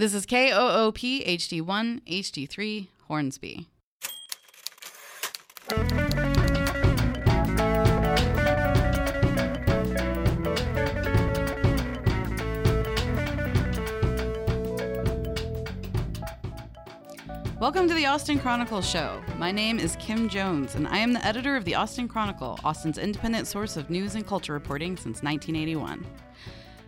This is KOOP HD1 HD3 Hornsby. Welcome to the Austin Chronicle Show. My name is Kim Jones, and I am the editor of the Austin Chronicle, Austin's independent source of news and culture reporting since 1981.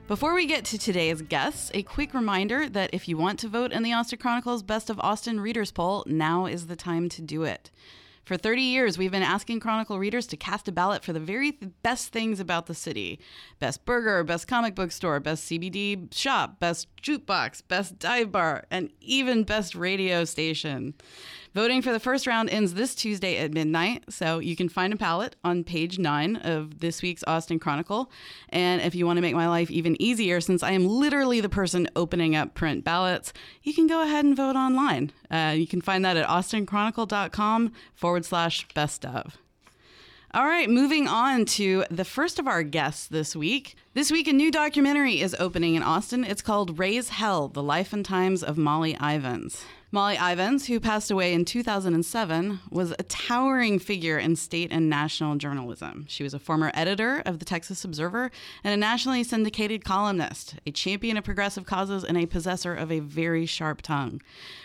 Before we get to today's guests, a quick reminder that if you want to vote in the Austin Chronicle's Best of Austin Readers Poll, now is the time to do it. For 30 years, we've been asking Chronicle readers to cast a ballot for the very best things about the city best burger, best comic book store, best CBD shop, best jukebox, best dive bar, and even best radio station. Voting for the first round ends this Tuesday at midnight, so you can find a ballot on page nine of this week's Austin Chronicle. And if you want to make my life even easier, since I am literally the person opening up print ballots, you can go ahead and vote online. Uh, you can find that at austinchronicle.com forward slash best of. All right, moving on to the first of our guests this week. This week, a new documentary is opening in Austin. It's called Raise Hell The Life and Times of Molly Ivins. Molly Ivins, who passed away in 2007, was a towering figure in state and national journalism. She was a former editor of the Texas Observer and a nationally syndicated columnist, a champion of progressive causes, and a possessor of a very sharp tongue.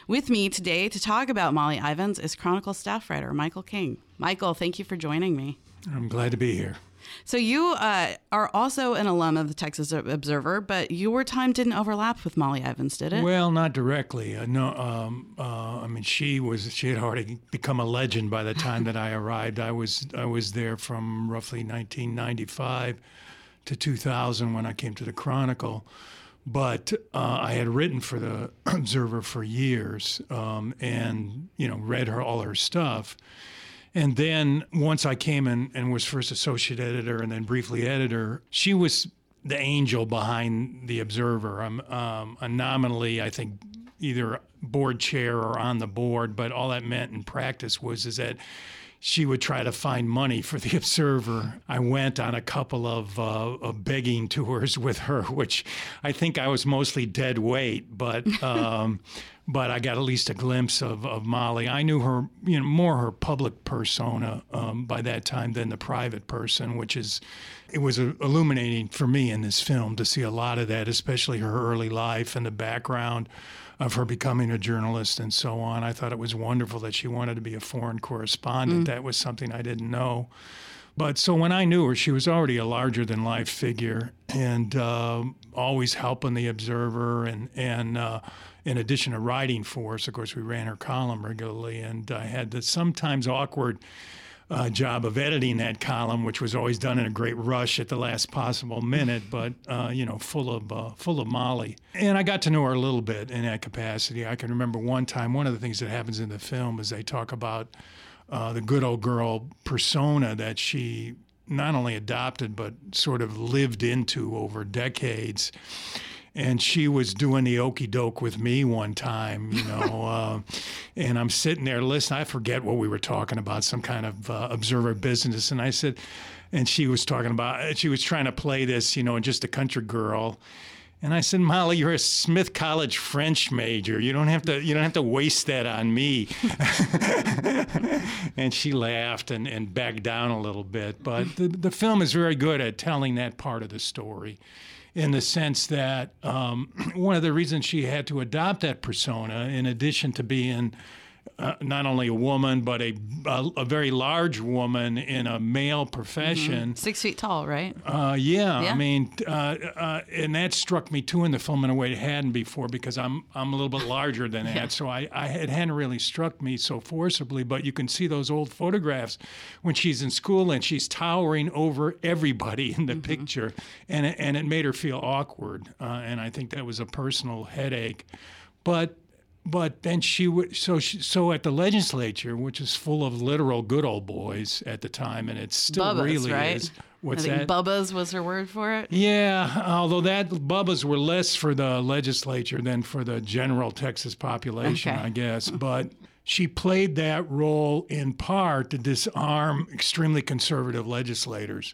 With me today to talk about Molly Ivins is Chronicle staff writer Michael King. Michael, thank you for joining me. I'm glad to be here. So you uh, are also an alum of the Texas Observer, but your time didn't overlap with Molly Ivins, did it? Well, not directly. Uh, no, um, uh, I mean she was she had already become a legend by the time that I arrived. I was I was there from roughly 1995 to 2000 when I came to the Chronicle. But uh, I had written for the Observer for years, um, and you know read her all her stuff and then once I came in and was first associate editor and then briefly editor, she was the angel behind the Observer. I'm um, nominally, I think, either board chair or on the board, but all that meant in practice was is that she would try to find money for the Observer. I went on a couple of, uh, begging tours with her, which I think I was mostly dead weight, but. Um, but I got at least a glimpse of, of Molly. I knew her, you know, more her public persona um, by that time than the private person, which is, it was illuminating for me in this film to see a lot of that, especially her early life and the background of her becoming a journalist and so on. I thought it was wonderful that she wanted to be a foreign correspondent. Mm. That was something I didn't know. But so when I knew her, she was already a larger than life figure and uh, always helping the observer and, and, uh, in addition to writing for us, of course, we ran her column regularly, and I had the sometimes awkward uh, job of editing that column, which was always done in a great rush at the last possible minute, but uh, you know, full of uh, full of Molly. And I got to know her a little bit in that capacity. I can remember one time, one of the things that happens in the film is they talk about uh, the good old girl persona that she not only adopted but sort of lived into over decades and she was doing the okey doke with me one time, you know, uh, and I'm sitting there listening. I forget what we were talking about, some kind of uh, observer business, and I said, and she was talking about, she was trying to play this, you know, just a country girl. And I said, Molly, you're a Smith College French major. You don't have to. You don't have to waste that on me. and she laughed and, and backed down a little bit. But the the film is very good at telling that part of the story in the sense that um, one of the reasons she had to adopt that persona, in addition to being uh, not only a woman, but a, a, a, very large woman in a male profession. Mm-hmm. Six feet tall, right? Uh, yeah, yeah, I mean, uh, uh, and that struck me too in the film in a way it hadn't before because I'm I'm a little bit larger than that, yeah. so I, I it hadn't really struck me so forcibly. But you can see those old photographs when she's in school and she's towering over everybody in the mm-hmm. picture, and it, and it made her feel awkward, uh, and I think that was a personal headache. But but then she would so she, so at the legislature, which is full of literal good old boys at the time, and it still Bubbas, really right? is. What's I think that? Bubbas was her word for it. Yeah, although that Bubbas were less for the legislature than for the general Texas population, okay. I guess. But she played that role in part to disarm extremely conservative legislators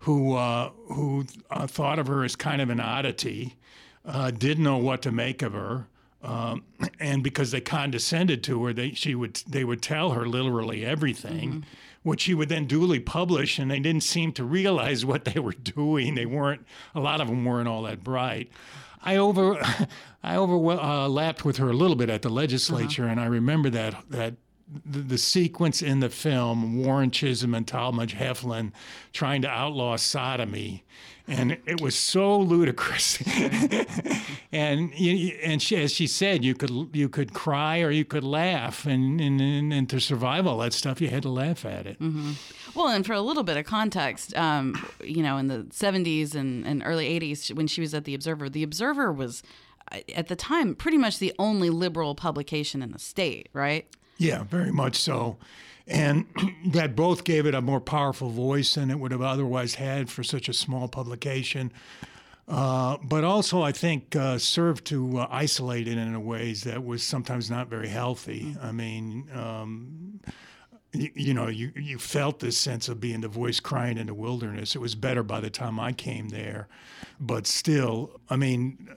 who uh, who uh, thought of her as kind of an oddity, uh, didn't know what to make of her Um, and because they condescended to her, they she would they would tell her literally everything, Mm-hmm. which she would then duly publish. And they didn't seem to realize what they were doing. They weren't a lot of them weren't all that bright. I over I overlapped with her a little bit at the legislature, and I remember that that the, sequence in the film Warren Chisum and Talmadge Heflin trying to outlaw sodomy, and it was so ludicrous. and and she, as she said, you could you could cry or you could laugh, and and, and, and to survive all that stuff, you had to laugh at it. Well, and for a little bit of context, um, you know, in the 70s and, and early 80s, when she was at The Observer, The Observer was, uh, at the time, pretty much the only liberal publication in the state, right? Yeah, very much so. And that both gave it a more powerful voice than it would have otherwise had for such a small publication. Uh, but also, I think, uh, served to uh, isolate it in ways that was sometimes not very healthy. I mean, um, you, you know, you, you felt this sense of being the voice crying in the wilderness. It was better by the time I came there. But still, I mean,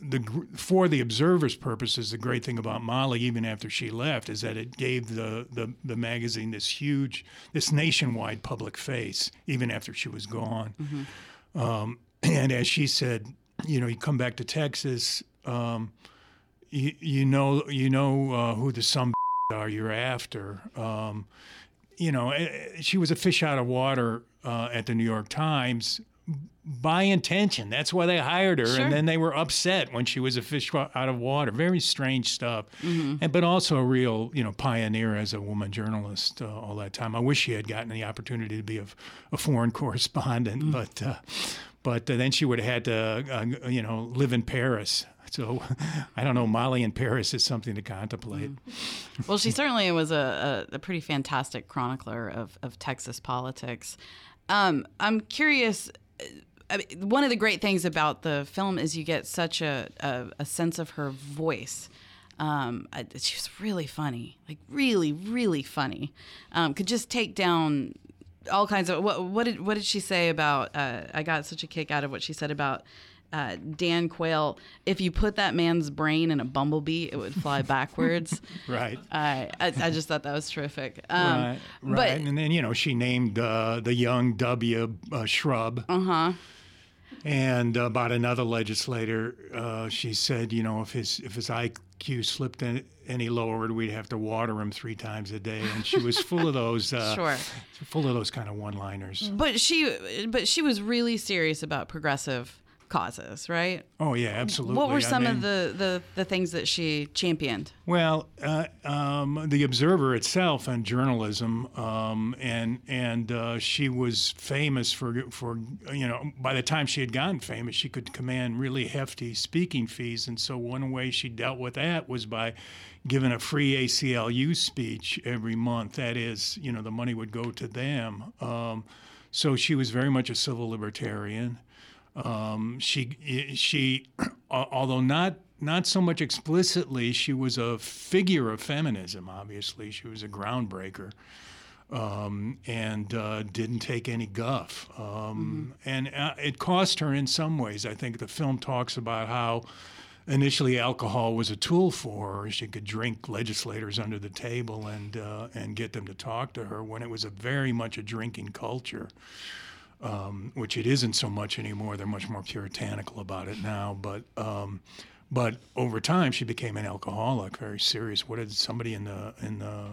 the for the observer's purposes, the great thing about Molly, even after she left, is that it gave the, the, the magazine this huge, this nationwide public face, even after she was gone. Um, and as she said, you know, you come back to Texas, um, you, you know, you know uh, who the some are you're after. Um, you know, eh, she was a fish out of water uh, at the New York Times by intention. That's why they hired her, Sure. and then they were upset when she was a fish out of water. Very strange stuff, and but also a real, you know, pioneer as a woman journalist uh, all that time. I wish she had gotten the opportunity to be a, a foreign correspondent, but uh, but uh, then she would have had to, uh, you know, live in Paris. So I don't know. Molly in Paris is something to contemplate. Well, she certainly was a, a, a pretty fantastic chronicler of, of Texas politics. Um, I'm curious. I mean, one of the great things about the film is you get such a, a, a sense of her voice. Um, I, she was really funny, like really, really funny. Um, could just take down all kinds of what, what did what did she say about? Uh, I got such a kick out of what she said about uh, Dan Quayle. If you put that man's brain in a bumblebee, it would fly backwards. Right. I, I I just thought that was terrific. Um, right, right. But and then you know she named uh, the young W uh, shrub. uh huh. And about another legislator, uh, she said, you know, if his if his IQ slipped any, any lower, we'd have to water him three times a day. And she was full of those, uh, Sure. full of those kind of one-liners. But she but she was really serious about progressive causes, right? Oh yeah, absolutely. What were I some mean- of the, the the things that she championed? Well, uh, um, the Observer itself and journalism, um, and and uh, she was famous for for you know by the time she had gotten famous, she could command really hefty speaking fees, and so one way she dealt with that was by giving a free ACLU speech every month. That is, you know, the money would go to them. Um, so she was very much a civil libertarian. Um, she she, although not not so much explicitly, she was a figure of feminism. Obviously, she was a groundbreaker, um, and uh, didn't take any guff. Um, And uh, it cost her in some ways. I think the film talks about how. Initially, alcohol was a tool for her. She could drink legislators under the table and uh, and get them to talk to her when it was a very much a drinking culture um, which it isn't so much anymore. They're much more puritanical about it now. But um, but over time, she became an alcoholic, very serious. What did somebody in the in the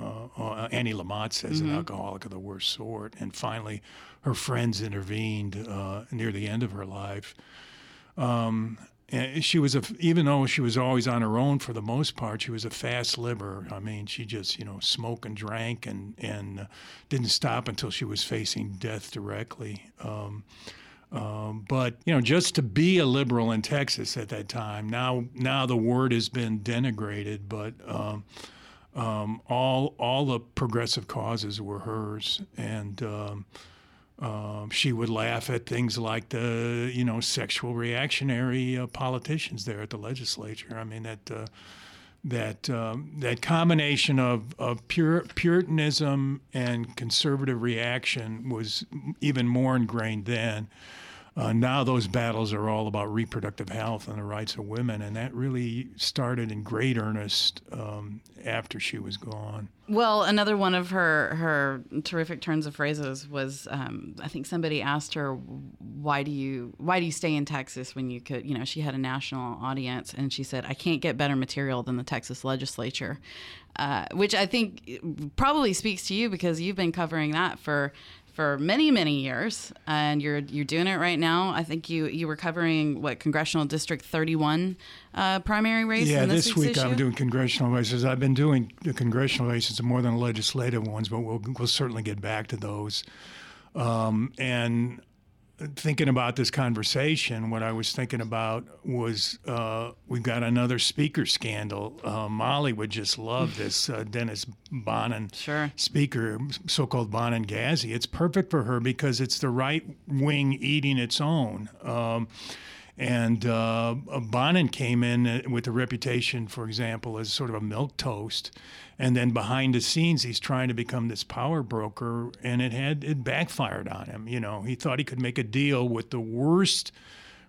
uh, uh, Annie Lamott says an alcoholic of the worst sort, and finally, her friends intervened uh, near the end of her life. Um, she was a, even though she was always on her own for the most part, she was a fast liver. I mean, she just you know smoked and drank and and uh, didn't stop until she was facing death directly. Um, um, but you know, just to be a liberal in Texas at that time, now now the word has been denigrated, but um, um, all all the progressive causes were hers, and um, she would laugh at things like the you know sexual reactionary uh, politicians there at the legislature. I mean that. Uh, that um, that combination of, of pure Puritanism and conservative reaction was even more ingrained then. Uh, now those battles are all about reproductive health and the rights of women, and that really started in great earnest um, after she was gone. Well, another one of her her terrific turns of phrases was, um, I think somebody asked her, "Why do you why do you stay in Texas when you could?" You know, she had a national audience, and she said, "I can't get better material than the Texas legislature," uh, which I think probably speaks to you because you've been covering that for for many many years and you're you're doing it right now. I think you you were covering what congressional district 31 uh, primary race yeah this, week issue? i'm doing congressional races. I've been doing the congressional races more than legislative ones but we'll, we'll certainly get back to those. Um, and thinking about this conversation, what I was thinking about was uh, we've got another speaker scandal. Uh, Molly would just love this uh, Dennis Bonnen sure. speaker, so-called Bonnen Gazi. It's perfect for her because it's the right wing eating its own. Um, and uh, Bonnen came in uh, with a reputation, for example, as sort of a milquetoast, and then behind the scenes, he's trying to become this power broker, and it had it backfired on him. You know, he thought he could make a deal with the worst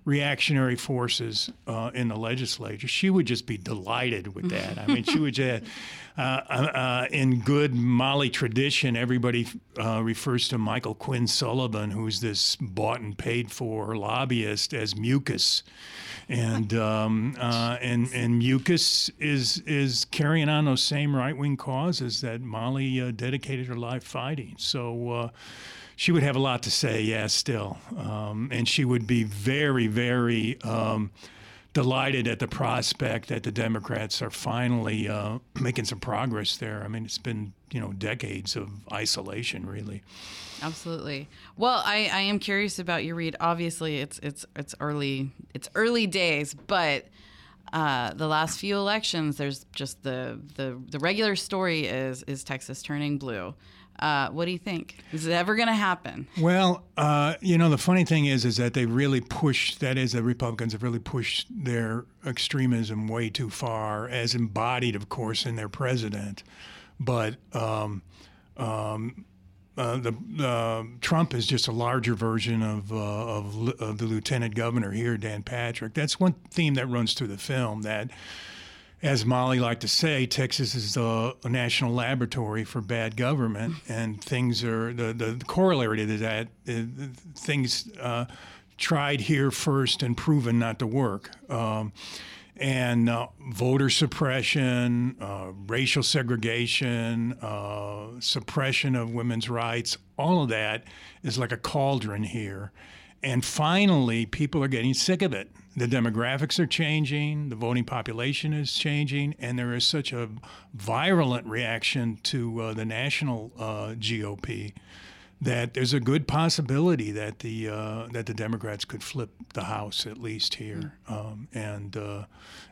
reactionary forces uh, in the legislature. She would just be delighted with that. I mean, she would just, uh, uh, in good Molly tradition, everybody uh, refers to Michael Quinn Sullivan, who's this bought and paid for lobbyist, as mucus. And um, uh, and and mucus is is carrying on those same right wing causes that Molly uh, dedicated her life fighting. So she would have a lot to say, yeah, still. Um, and she would be very, very um, delighted at the prospect that the Democrats are finally uh, making some progress there. I mean, it's been, you know, decades of isolation, really. Absolutely. Well, I, I am curious about your read. Obviously, it's it's it's early it's early days, but uh, the last few elections, there's just the, the the regular story is is Texas turning blue. Uh, what do you think? Is it ever going to happen? Well, uh, you know, the funny thing is, is that they really pushed. That is, the Republicans have really pushed their extremism way too far, as embodied, of course, in their president. But um, um, uh, the uh, Trump is just a larger version of, uh, of, of the lieutenant governor here, Dan Patrick. That's one theme that runs through the film. That as Molly liked to say, Texas is a, a, national laboratory for bad government, and things are the, the corollary to that. Uh, things uh, tried here first and proven not to work. Um, and uh, voter suppression, uh, racial segregation, uh, suppression of women's rights, all of that is like a cauldron here. And finally, people are getting sick of it the demographics are changing, the voting population is changing, and there is such a virulent reaction to uh, the national uh, GOP that there's a good possibility that the uh, that the Democrats could flip the House at least here, mm. um, and uh,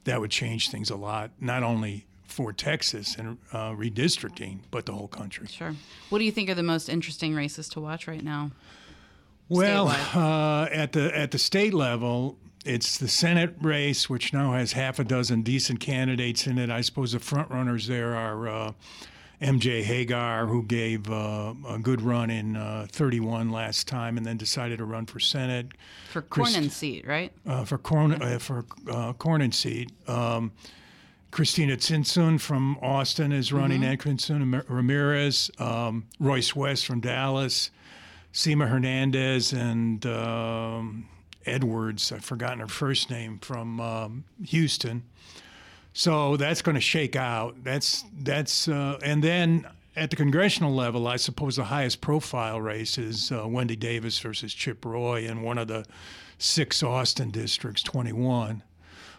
that would change things a lot, not only for Texas and uh, redistricting, but the whole country. Sure. What do you think are the most interesting races to watch right now? Well, uh, at the at the state level, it's the Senate race, which now has half a dozen decent candidates in it. I suppose the front runners there are uh, MJ Hegar, who gave uh, a good run in uh, 31 last time, and then decided to run for Senate. For Cornyn seat, right? Uh, for Corn uh, for uh, Cornyn seat. Um, Cristina Tzintzun from Austin is running. mm hmm Ramirez, um, Royce West from Dallas, Sema Hernandez, and um, Edwards, I've forgotten her first name, from um, Houston. So that's going to shake out. That's that's uh, and then at the congressional level, I suppose the highest profile race is uh, Wendy Davis versus Chip Roy in one of the six Austin districts, 21.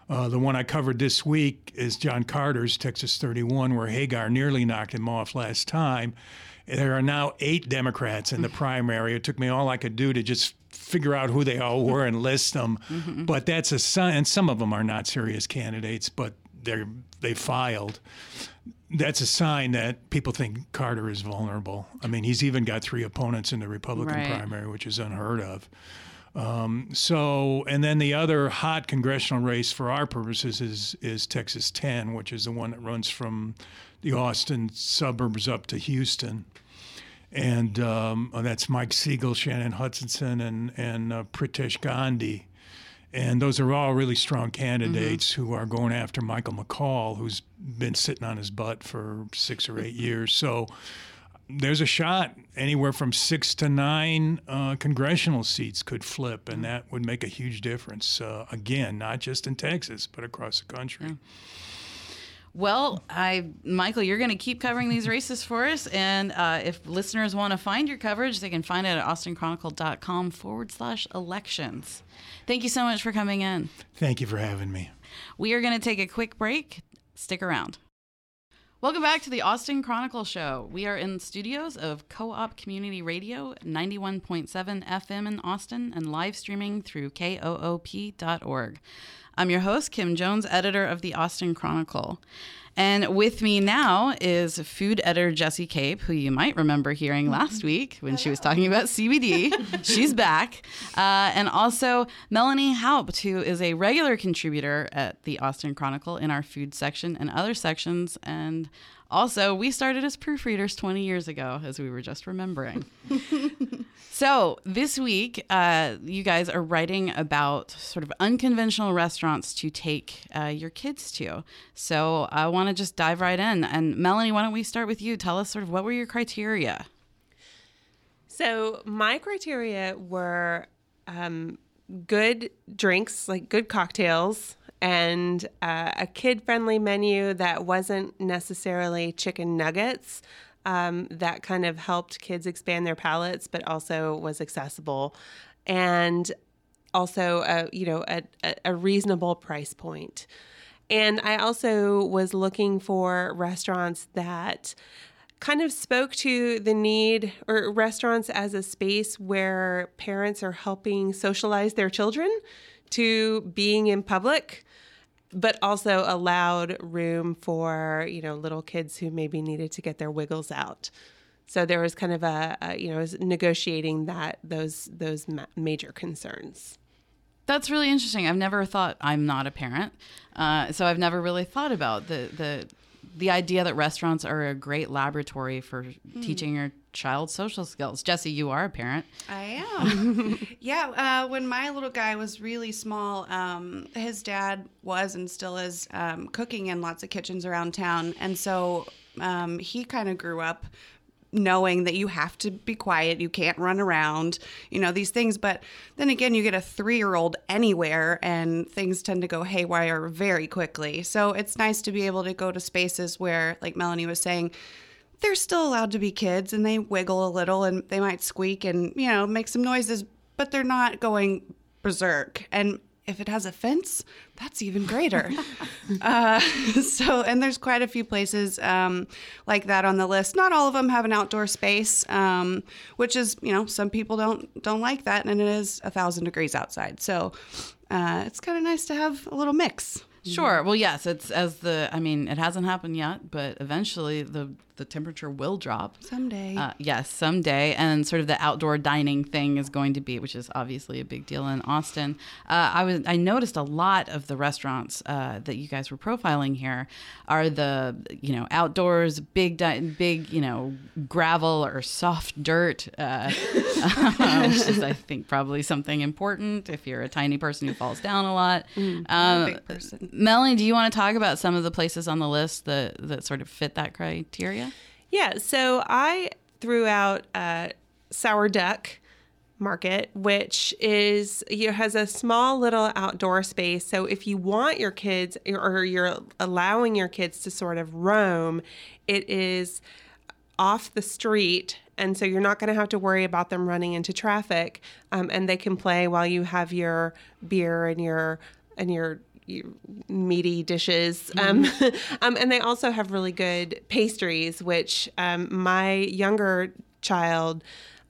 Uh, the one I covered this week is John Carter's Texas 31, where Hegar nearly knocked him off last time. There are now eight Democrats in the primary. It took me all I could do to just figure out who they all were and list them. Mm-hmm. But that's a sign, and some of them are not serious candidates, but they're they filed. That's a sign that people think Carter is vulnerable. I mean, he's even got three opponents in the Republican right. primary, which is unheard of. Um, so, and then the other hot congressional race for our purposes is is Texas 10, which is the one that runs from the Austin suburbs up to Houston. And um, that's Mike Siegel, Shannon Hutchinson, and and uh, Pritesh Gandhi. And those are all really strong candidates who are going after Michael McCaul, who's been sitting on his butt for six or eight years. So there's a shot anywhere from six to nine uh, congressional seats could flip, and that would make a huge difference. Uh, again, not just in Texas, but across the country. Well, I, Michael, you're going to keep covering these races for us. And uh, if listeners want to find your coverage, they can find it at austinchronicle.com forward slash elections. Thank you so much for coming in. Thank you for having me. We are going to take a quick break. Stick around. Welcome back to the Austin Chronicle Show. We are in studios of Co op Community Radio, 91.7 FM in Austin, and live streaming through koop.org. I'm your host, Kim Jones, editor of the Austin Chronicle. And with me now is food editor Jessi Cape, who you might remember hearing last week when she was talking about CBD. She's back. Uh, and also Melanie Haupt, who is a regular contributor at the Austin Chronicle in our food section and other sections. And also, we started as proofreaders 20 years ago, as we were just remembering. so, this week, uh, you guys are writing about sort of unconventional restaurants to take uh, your kids to. So, I want to just dive right in. And, Melanie, why don't we start with you? Tell us sort of what were your criteria? So, my criteria were um, good drinks, like good cocktails, and uh, a kid friendly menu that wasn't necessarily chicken nuggets. Um, that kind of helped kids expand their palates, but also was accessible, and also a you know a, a reasonable price point. And I also was looking for restaurants that kind of spoke to the need or restaurants as a space where parents are helping socialize their children to being in public but also allowed room for you know little kids who maybe needed to get their wiggles out. So there was kind of a, a you know negotiating that those those ma- major concerns. That's really interesting. I've never thought i'm not a parent uh, so i've never really thought about the the the idea that restaurants are a great laboratory for mm. teaching your child social skills. Jessi, you are a parent. I am. yeah. Uh, when my little guy was really small, um, his dad was and still is um, cooking in lots of kitchens around town. And so um, he kind of grew up knowing that you have to be quiet, you can't run around, you know, these things. But then again, you get a three year old anywhere and things tend to go haywire very quickly. So it's nice to be able to go to spaces where, like Melanie was saying, they're still allowed to be kids and they wiggle a little and they might squeak and, you know, make some noises, but they're not going berserk. And if it has a fence, that's even greater. uh, so, and there's quite a few places um, like that on the list. Not all of them have an outdoor space, um, which is, you know, some people don't don't like that, and it is a thousand degrees outside. So, uh, it's kind of nice to have a little mix. Sure. Well, yes, it's as the. I mean, it hasn't happened yet, but eventually the the temperature will drop someday. Uh, yes, someday, and sort of the outdoor dining thing is going to be, which is obviously a big deal in Austin. Uh, I was I noticed a lot of the restaurants uh, that you guys were profiling here are the you know outdoors, big di- big you know gravel or soft dirt, uh, which is I think probably something important if you're a tiny person who falls down a lot. Mm, um, big person. Melanie, do you want to talk about some of the places on the list that that sort of fit that criteria? Yeah, so I threw out Sour Duck Market, which is you know, has a small little outdoor space. So if you want your kids or you're allowing your kids to sort of roam, it is off the street and so you're not going to have to worry about them running into traffic um, and they can play while you have your beer and your and your meaty dishes. Mm-hmm. Um, um, and they also have really good pastries, which um, my younger child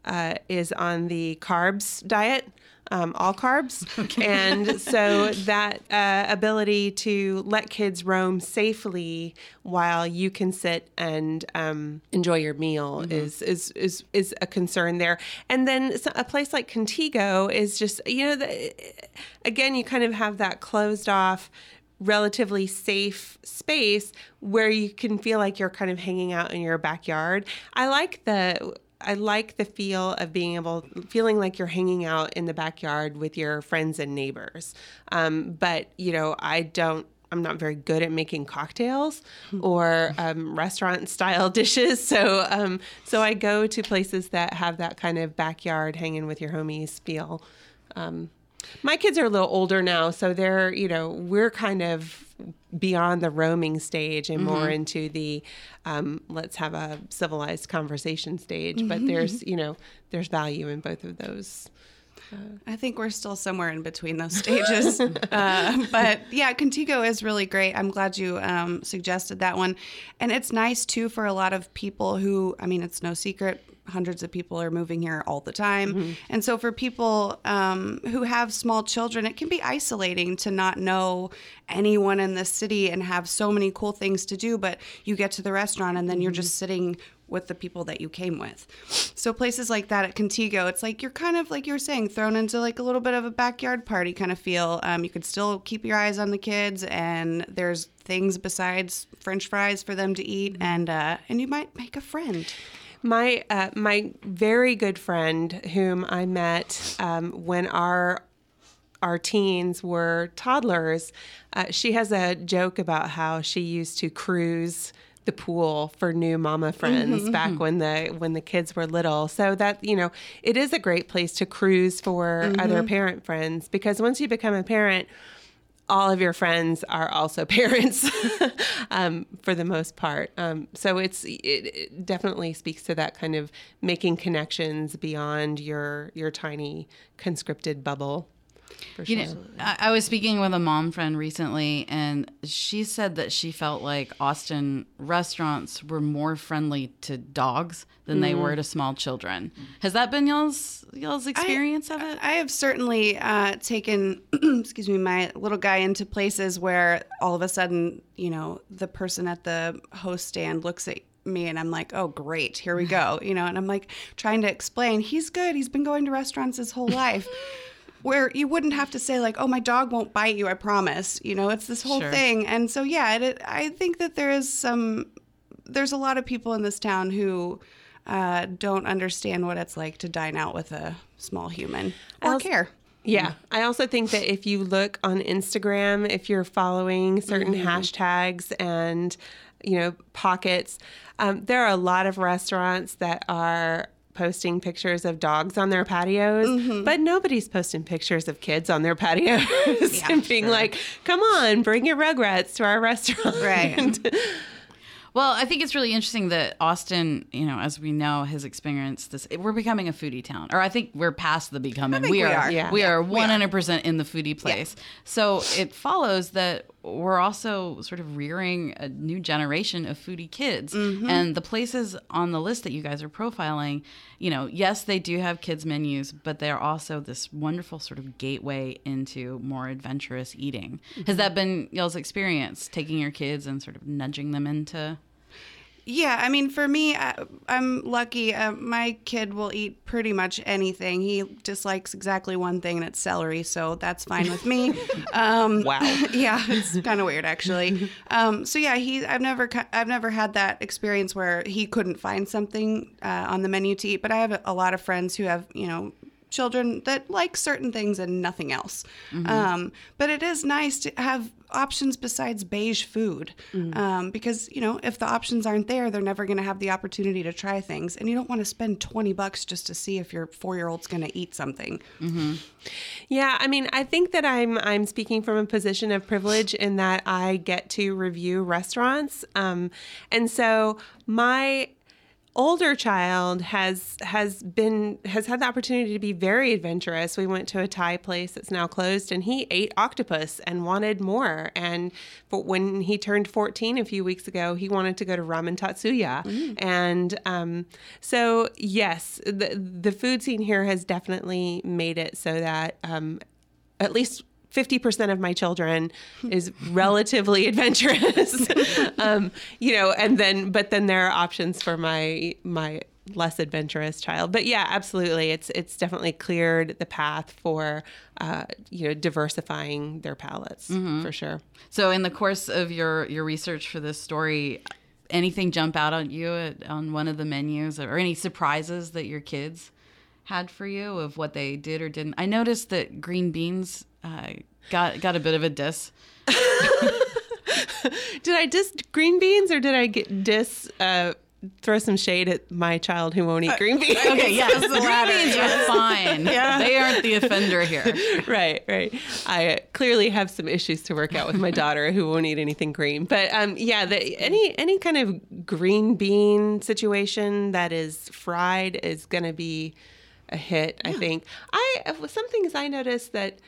uh, is on the carbs diet um, all carbs. And so that uh, ability to let kids roam safely while you can sit and um, enjoy your meal mm-hmm. is, is is is a concern there. And then a place like Contigo is just you know the, again you kind of have that closed off relatively safe space where you can feel like you're kind of hanging out in your backyard. I like the I like the feel of being able, feeling like you're hanging out in the backyard with your friends and neighbors. Um, but you know, I don't. I'm not very good at making cocktails or um, restaurant style dishes, so um, so I go to places that have that kind of backyard hanging with your homies feel. Um, my kids are a little older now, so they're, you know, we're kind of beyond the roaming stage and more into the um, let's have a civilized conversation stage. But there's, you know, there's value in both of those. I think we're still somewhere in between those stages. uh, but yeah, Contigo is really great. I'm glad you um, suggested that one. And it's nice too for a lot of people who, I mean, it's no secret. Hundreds of people are moving here all the time. And so, for people um, who have small children, it can be isolating to not know anyone in the city and have so many cool things to do. But you get to the restaurant and then you're just sitting with the people that you came with. So places like that at Contigo, it's like you're kind of like you were saying, thrown into like a little bit of a backyard party kind of feel. Um, you could still keep your eyes on the kids, and there's things besides French fries for them to eat, and uh, and you might make a friend. My uh, my very good friend, whom I met um, when our our teens were toddlers, uh, she has a joke about how she used to cruise the pool for new mama friends back when the when the kids were little. So that you know, it is a great place to cruise for other parent friends because once you become a parent all of your friends are also parents um, for the most part. Um, so it's it, it definitely speaks to that kind of making connections beyond your your tiny conscripted bubble. For You sure. know, I, I was speaking with a mom friend recently, and she said that she felt like Austin restaurants were more friendly to dogs than they were to small children. Has that been y'all's y'all's experience of it? I have certainly uh, taken, excuse me, my little guy into places where all of a sudden, you know, the person at the host stand looks at me and I'm like, oh, great, here we go. You know, and I'm like trying to explain, he's good. He's been going to restaurants his whole life. Where you wouldn't have to say like, "Oh, my dog won't bite you, I promise." You know, it's this whole Sure. thing, and so yeah, it, it, I think that there is some, there's a lot of people in this town who uh, don't understand what it's like to dine out with a small human or also- care. Yeah, I also think that if you look on Instagram, if you're following certain hashtags and you know pockets, um, there are a lot of restaurants that are posting pictures of dogs on their patios, mm-hmm. but nobody's posting pictures of kids on their patios and being like, "Come on, bring your Rugrats to our restaurant." Right. Well, I think it's really interesting that Austin, you know, as we know, has experienced this. We're becoming a foodie town, or I think we're past the becoming. think we are. Yeah. we are one hundred percent in the foodie place. So it follows that we're also sort of rearing a new generation of foodie kids, mm-hmm. and the places on the list that you guys are profiling, you know, yes, they do have kids menus, but they're also this wonderful sort of gateway into more adventurous eating. Has mm-hmm. that been y'all's experience, taking your kids and sort of nudging them into? Yeah, I mean, for me, I, I'm lucky. Uh, my kid will eat pretty much anything. He dislikes exactly one thing, and it's celery, so that's fine with me. Um, Wow. yeah, it's kind of weird actually. Um, so yeah, he I've never I've never had that experience where he couldn't find something uh, on the menu to eat. But I have a lot of friends who have you know children that like certain things and nothing else. Um, but it is nice to have options besides beige food um, because you know if the options aren't there, they're never going to have the opportunity to try things, and you don't want to spend twenty bucks just to see if your four year old's going to eat something. Yeah, I mean, I think that I'm I'm speaking from a position of privilege in that I get to review restaurants, um, and so my older child has has been has had the opportunity to be very adventurous. We went to a Thai place that's now closed, and he ate octopus and wanted more. And but when he turned 14 a few weeks ago, he wanted to go to Ramen Tatsuya, and um, so yes, the the food scene here has definitely made it so that um, at least 50% of my children is relatively adventurous. Um, you know and then but then there are options for my my less adventurous child. But yeah absolutely. It's it's definitely cleared the path for uh, you know diversifying their palates for sure. So, in the course of your your research for this story, anything jump out at you at, on one of the menus or any surprises that your kids had for you of what they did or didn't? I noticed that green beans uh, got got a bit of a diss. Did I diss green beans or did I get diss uh, throw some shade at my child who won't eat green beans? Okay, yes, the green beans are fine. They aren't the offender here. right, right. I clearly have some issues to work out with my daughter who won't eat anything green. But um, yeah, the, any any kind of green bean situation that is fried is going to be a hit. I think. I some things I noticed that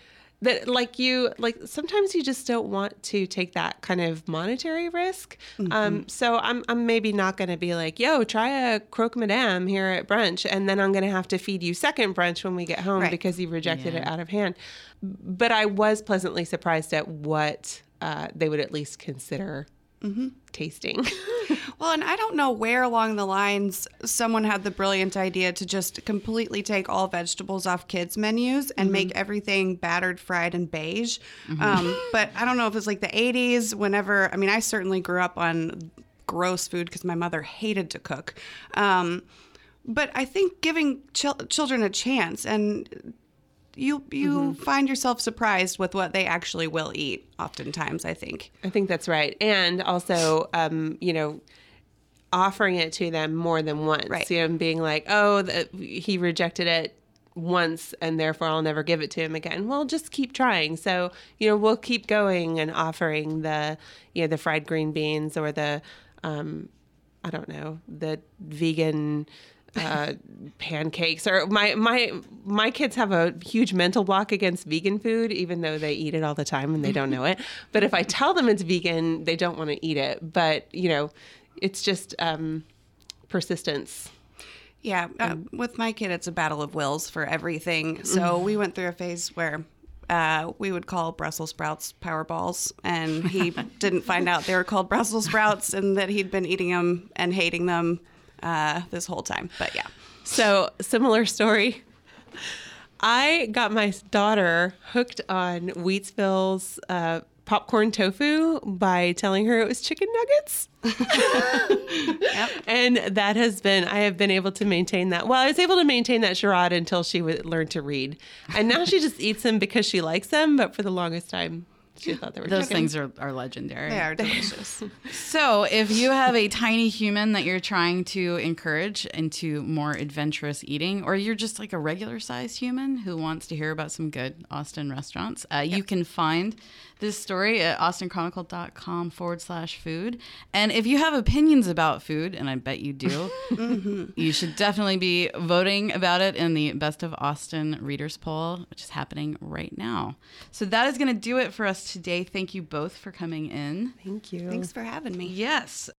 that like you like sometimes you just don't want to take that kind of monetary risk. Um, so I'm, I'm maybe not going to be like yo try a croque madame here at brunch and then i'm going to have to feed you second brunch when we get home Right. because you rejected it out of hand. But i was pleasantly surprised at what uh, they would at least consider tasting Well, and I don't know where along the lines someone had the brilliant idea to just completely take all vegetables off kids' menus and make everything battered, fried, and beige. Um, but I don't know if it's like the 80s, whenever, I mean, I certainly grew up on gross food because my mother hated to cook. Um, but I think giving chil- children a chance and you you find yourself surprised with what they actually will eat oftentimes i think I think that's right. And also, um, you know, offering it to them more than once. Right. You know, and being like, oh, the, he rejected it once and therefore I'll never give it to him again. Well, just keep trying. So, you know, we'll keep going and offering the, you know, the fried green beans or the, um, I don't know, the vegan uh, pancakes or my my my kids have a huge mental block against vegan food even though they eat it all the time and they don't know it. But if i tell them it's vegan they don't want to eat it. But you know it's just um, persistence. Yeah, uh, with my kid, it's a battle of wills for everything. So we went through a phase where uh, we would call Brussels sprouts power balls, and he didn't find out they were called Brussels sprouts and that he'd been eating them and hating them uh, this whole time. But yeah, So, similar story. I got my daughter hooked on Wheatsville's uh, popcorn tofu by telling her it was chicken nuggets. And that has been, I have been able to maintain that. Well, I was able to maintain that charade until she would learn to read. And now she just eats them because she likes them. But for the longest time, she thought they were Those chicken. things are, are legendary. they are delicious. So, if you have a tiny human that you're trying to encourage into more adventurous eating, or you're just like a regular sized human who wants to hear about some good Austin restaurants, uh, you can find this story at austinchronicle.com forward slash food. And if you have opinions about food, and I bet you do, mm-hmm. you should definitely be voting about it in the Best of Austin Readers Poll, which is happening right now. So, that is going to do it for us today. Thank you both for coming in. Thank you. Thanks for having me. Yes.